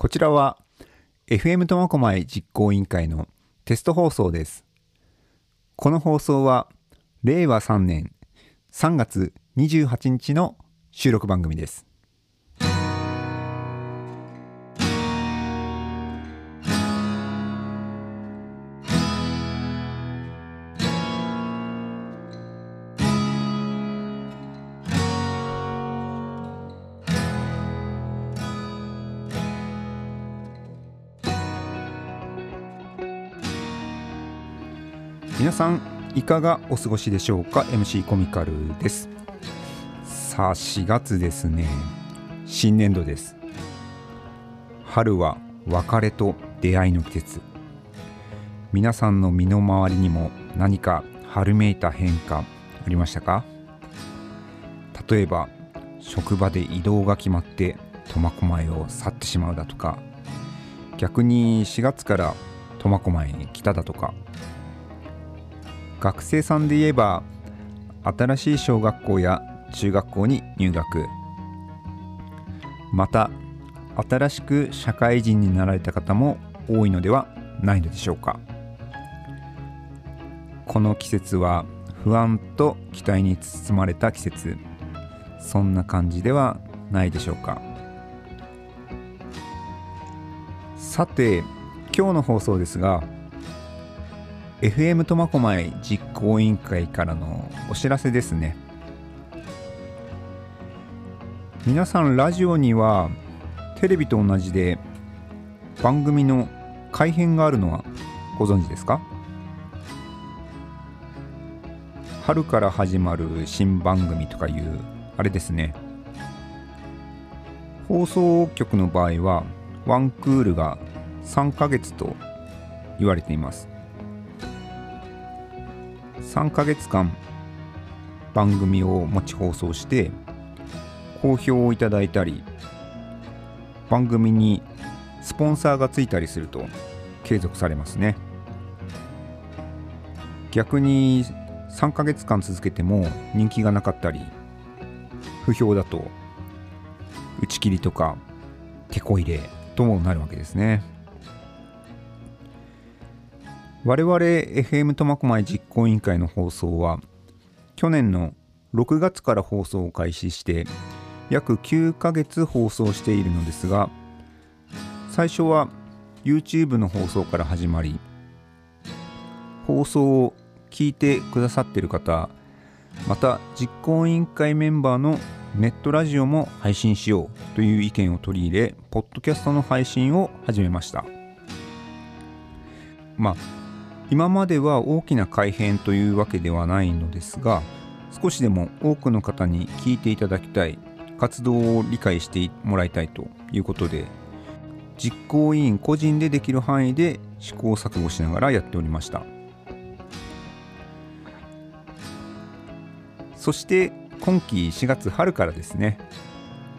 こちらは FM 苫小牧実行委員会のテスト放送です。この放送は令和3年3月28日の収録番組です。皆さんいかがお過ごしでしょうか？MC コミカルです。さあ4月ですね。新年度です。春は別れと出会いの季節。皆さんの身の回りにも何か春めいた変化ありましたか？例えば職場で移動が決まって苫小牧を去ってしまうだとか。逆に4月から苫小牧に来ただとか。学生さんで言えば新しい小学校や中学校に入学。また新しく社会人になられた方も多いのではないのでしょうか。この季節は不安と期待に包まれた季節。そんな感じではないでしょうか。さて今日の放送ですが FM 苫小牧実行委員会からのお知らせですね。皆さんラジオにはテレビと同じで番組の改編があるのはご存知ですか？春から始まる新番組とかいうあれですね。放送局の場合はワンクールが3ヶ月と言われています。3ヶ月間番組を持ち放送して好評をいただいたり番組にスポンサーがついたりすると継続されますね。逆に3ヶ月間続けても人気がなかったり不評だと打ち切りとか手こ入れともなるわけですね。我々 FM 苫小牧実行委員会の放送は去年の6月から放送を開始して約9ヶ月放送しているのですが最初は YouTube の放送から始まり放送を聞いてくださっている方また実行委員会メンバーのネットラジオも配信しようという意見を取り入れポッドキャストの配信を始めました。まあ今までは大きな改変というわけではないのですが少しでも多くの方に聞いていただきたい活動を理解してもらいたいということで実行委員個人でできる範囲で試行錯誤しながらやっておりました。そして今期4月春からですね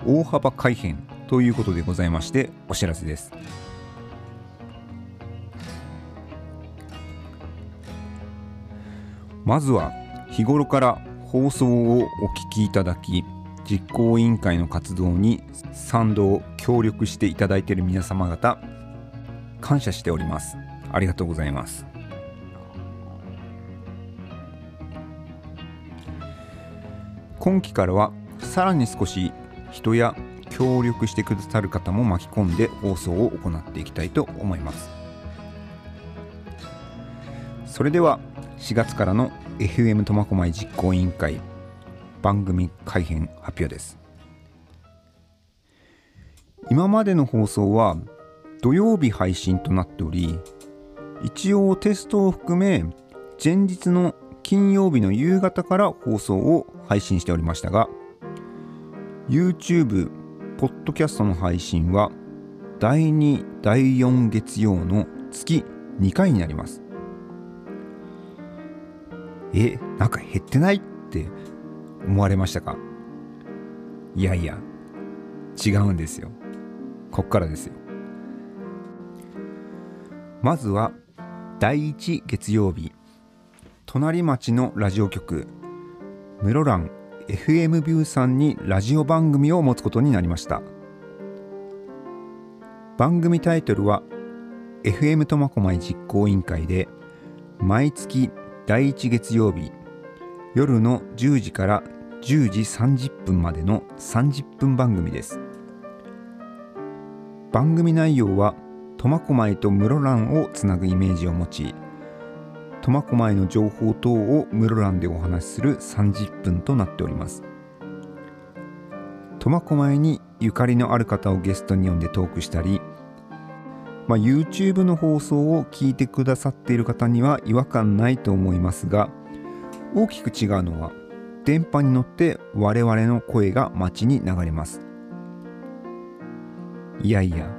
大幅改編ということでございましてお知らせです。まずは日頃から放送をお聞きいただき実行委員会の活動に賛同協力していただいている皆様方感謝しております。ありがとうございます。今期からはさらに少し人や協力してくださる方も巻き込んで放送を行っていきたいと思います。それでは4月からの FM 苫小牧実行委員会番組改編発表です。今までの放送は土曜日配信となっており一応テストを含め前日の金曜日の夕方から放送を配信しておりましたが YouTube、ポッドキャストの配信は第2、第4月曜の月2回になります。え、なんか減ってないって思われましたか？いやいや、違うんですよ。こっからですよ。まずは、第1月曜日、隣町のラジオ局、室蘭 FM ビューさんにラジオ番組を持つことになりました。番組タイトルは FM 苫小牧実行委員会で毎月第1月曜日夜の10時から10時30分までの30分番組です。番組内容は苫小牧と室蘭をつなぐイメージを持ち苫小牧の情報等を室蘭でお話しする30分となっております。苫小牧にゆかりのある方をゲストに呼んでトークしたり、まあ、YouTube の放送を聞いてくださっている方には違和感ないと思いますが大きく違うのは電波に乗って我々の声が街に流れます。いやいや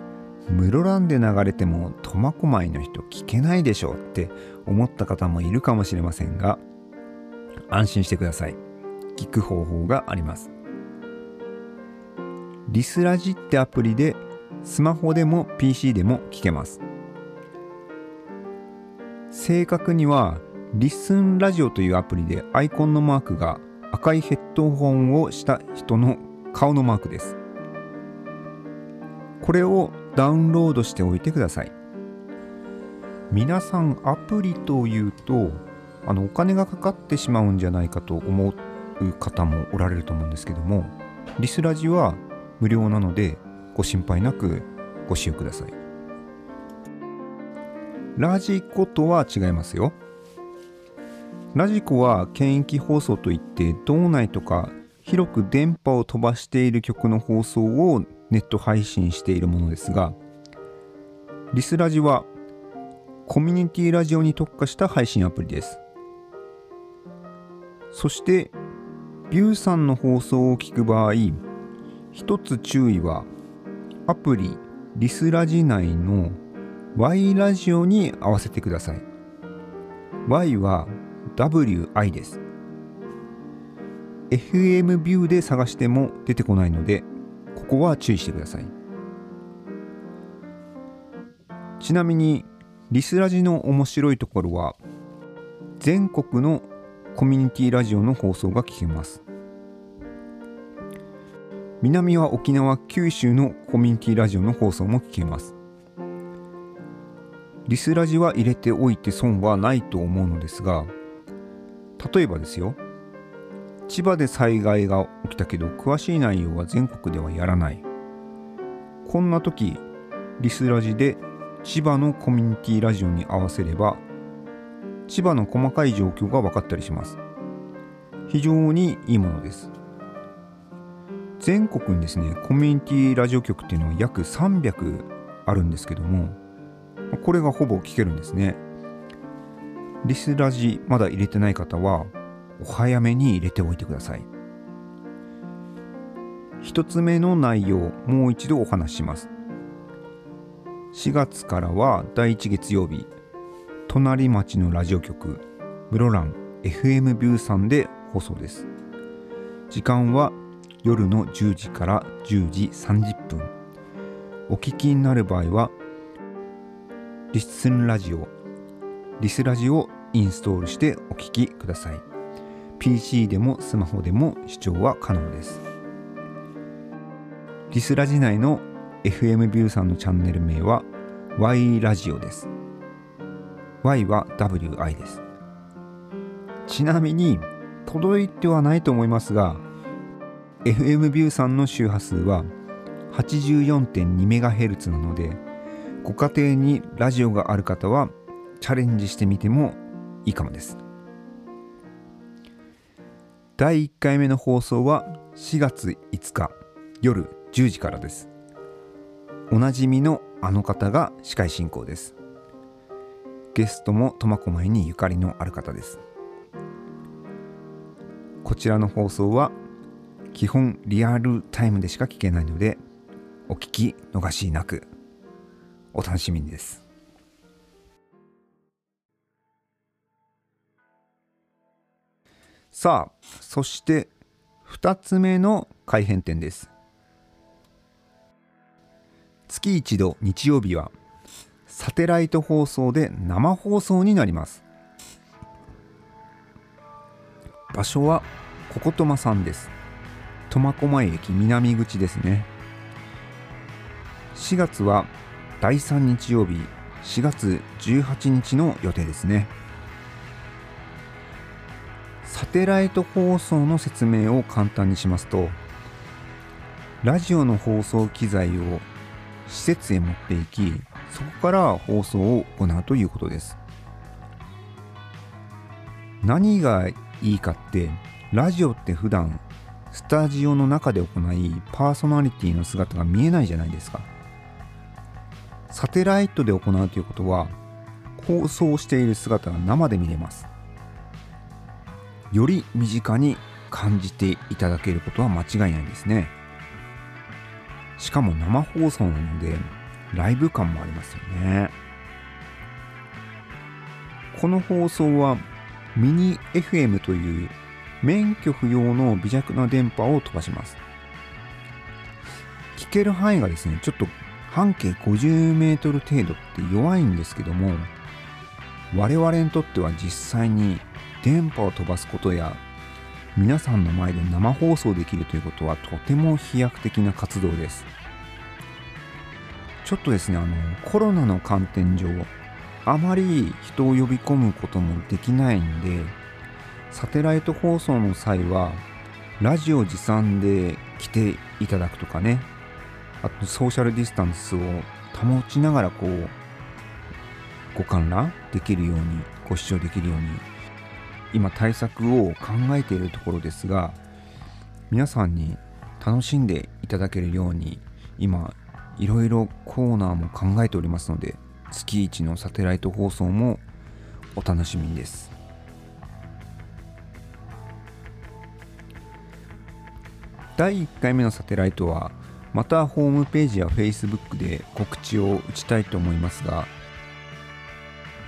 室蘭で流れても苫小牧の人聞けないでしょうって思った方もいるかもしれませんが安心してください。聞く方法があります。リスラジってアプリでスマホでも PC でも聞けます。正確にはリッスンラジオというアプリでアイコンのマークが赤いヘッドホンをした人の顔のマークです。これをダウンロードしておいてください。皆さんアプリというとあのお金がかかってしまうんじゃないかと思う方もおられると思うんですけどもリスラジは無料なのでご心配なくご使用ください。ラジコとは違いますよ。ラジコは県域放送といって道内とか広く電波を飛ばしている曲の放送をネット配信しているものですがリスラジはコミュニティラジオに特化した配信アプリです。そしてビューさんの放送を聞く場合一つ注意はアプリリスラジ内の Y ラジオに合わせてください。Y は WI です。FM ビューで探しても出てこないのでここは注意してください。ちなみにリスラジの面白いところは全国のコミュニティラジオの放送が聞けます。南は沖縄九州のコミュニティラジオの放送も聞けます。リスラジは入れておいて損はないと思うのですが例えばですよ。千葉で災害が起きたけど詳しい内容は全国ではやらない。こんな時リスラジで千葉のコミュニティラジオに合わせれば千葉の細かい状況が分かったりします。非常にいいものです。全国にですねコミュニティラジオ局っていうのは約300あるんですけどもこれがほぼ聞けるんですね。リスラジまだ入れてない方はお早めに入れておいてください。一つ目の内容もう一度お話しします。4月からは第1月曜日隣町のラジオ局室蘭 FM ビューさんで放送です。時間は夜の10時から10時30分。お聞きになる場合はリスンラジオリスラジをインストールしてお聞きください。PC でもスマホでも視聴は可能です。リスラジ内の FM ビューさんのチャンネル名は Y ラジオです。Y は WI です。ちなみに届いてはないと思いますが FM ビューさんの周波数は 84.2MHz なのでご家庭にラジオがある方はチャレンジしてみてもいいかもです。第1回目の放送は4月5日夜10時からです。おなじみのあの方が司会進行です。ゲストも苫小牧にゆかりのある方です。こちらの放送は基本リアルタイムでしか聞けないのでお聞き逃しなく。お楽しみにです。さあそして2つ目の改変点です。月一度日曜日はサテライト放送で生放送になります。場所はこことまさんです。苫小牧駅南口ですね。4月は第3日曜日4月18日の予定ですね。サテライト放送の説明を簡単にしますとラジオの放送機材を施設へ持っていきそこから放送を行うということです。何がいいかってラジオって普段スタジオの中で行いパーソナリティの姿が見えないじゃないですか。サテライトで行うということは放送している姿が生で見れます。より身近に感じていただけることは間違いないですね。しかも生放送なのでライブ感もありますよね。この放送はミニ FM という免許不要の微弱な電波を飛ばします。聞ける範囲がですねちょっと半径50メートル程度って弱いんですけども我々にとっては実際に電波を飛ばすことや皆さんの前で生放送できるということはとても飛躍的な活動です。ちょっとですねあのコロナの観点上あまり人を呼び込むこともできないんでサテライト放送の際はラジオ持参で来ていただくとかね。あとソーシャルディスタンスを保ちながらこうご観覧できるようにご視聴できるように今対策を考えているところですが皆さんに楽しんでいただけるように今いろいろコーナーも考えておりますので月1のサテライト放送もお楽しみです。第1回目のサテライトはまたホームページや Facebook で告知を打ちたいと思いますが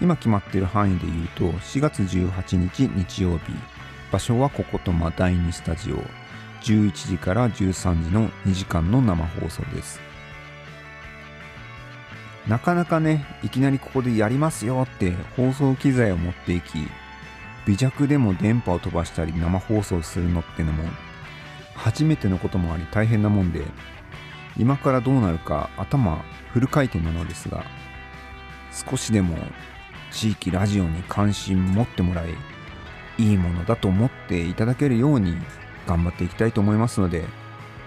今決まっている範囲で言うと4月18日日曜日場所はこことま第2スタジオ11時から13時の2時間の生放送です。なかなかねいきなりここでやりますよって放送機材を持っていき微弱でも電波を飛ばしたり生放送するのってのも初めてのこともあり大変なもんで今からどうなるか頭フル回転なのですが少しでも地域ラジオに関心持ってもらいいいものだと思っていただけるように頑張っていきたいと思いますので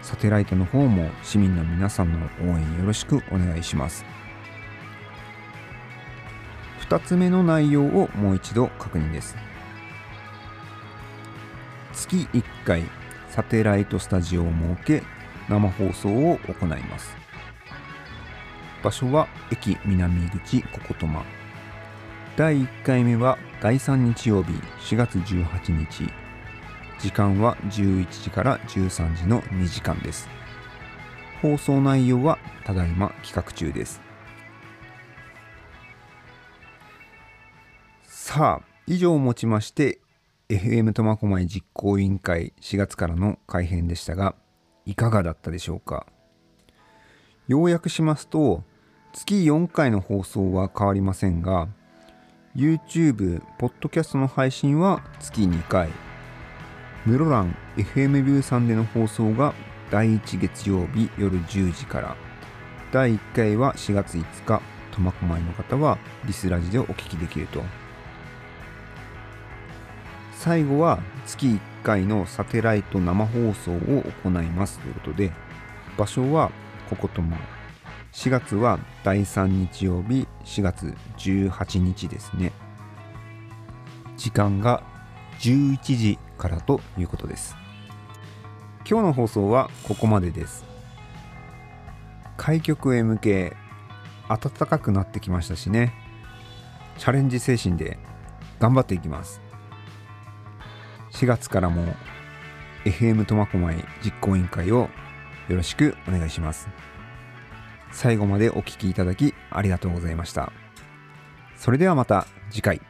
サテライトの方も市民の皆さんの応援よろしくお願いします。2つ目の内容をもう一度確認です。月1回サテライトスタジオを設け生放送を行います。場所は駅南口こことま。第1回目は第3日曜日4月18日。時間は11時から13時の2時間です。放送内容はただいま企画中です。さあ以上をもちまして FM 苫小牧実行委員会4月からの改編でしたがいかがだったでしょうか？要約しますと月4回の放送は変わりませんが YouTube、ポッドキャストの配信は月2回。室蘭 FM ビューさんでの放送が第1月曜日夜10時から。第1回は4月5日、苫小牧の方はリスラジでお聞きできると。最後は月1回のサテライト生放送を行いますということで、場所はこことも4月は第3日曜日4月18日ですね。時間が11時からということです。今日の放送はここまでです。開局へ向け暖かくなってきましたしね。チャレンジ精神で頑張っていきます。4月からも FM 苫小牧実行委員会をよろしくお願いします。最後までお聴きいただきありがとうございました。それではまた次回。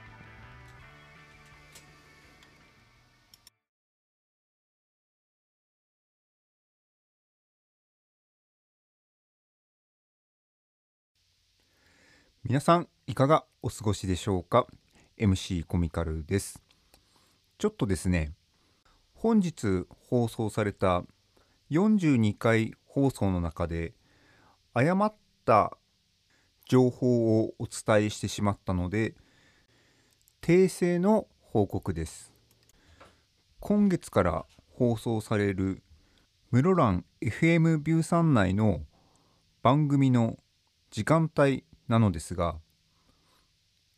皆さんいかがお過ごしでしょうか？MC コミカルですちょっとですね本日放送された42回放送の中で誤った情報をお伝えしてしまったので訂正の報告です。今月から放送される室蘭 FM ビューさん内の番組の時間帯なのですが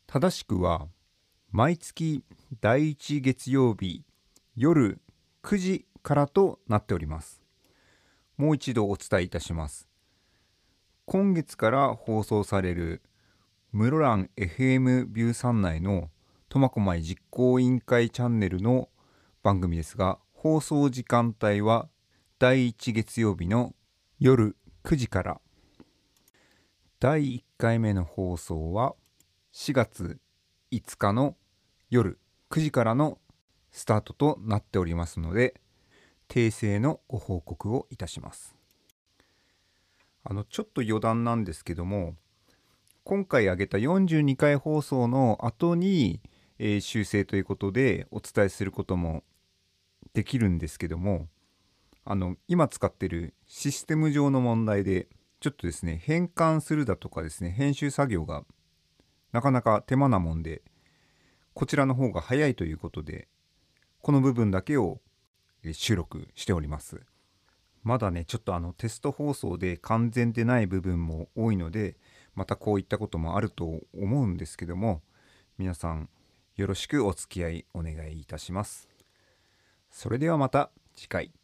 正しくは毎月第1月曜日夜9時からとなっております。もう一度お伝えいたします。今月から放送される室蘭 FM ビューさん内の苫小牧実行委員会チャンネルの番組ですが放送時間帯は第1月曜日の夜9時から。第1回目の放送は4月5日の夜。9時からのスタートとなっておりますので訂正のご報告をいたします。あのちょっと余談なんですけども今回挙げた42回放送の後に、えー、修正ということでお伝えすることもできるんですけどもあの今使ってるシステム上の問題でちょっとですね変換するだとかですね編集作業がなかなか手間なもんでこちらの方が早いということでこの部分だけを収録しております。まだねちょっとあのテスト放送で完全でない部分も多いのでまたこういったこともあると思うんですけども皆さんよろしくお付き合いお願いいたします。それではまた次回。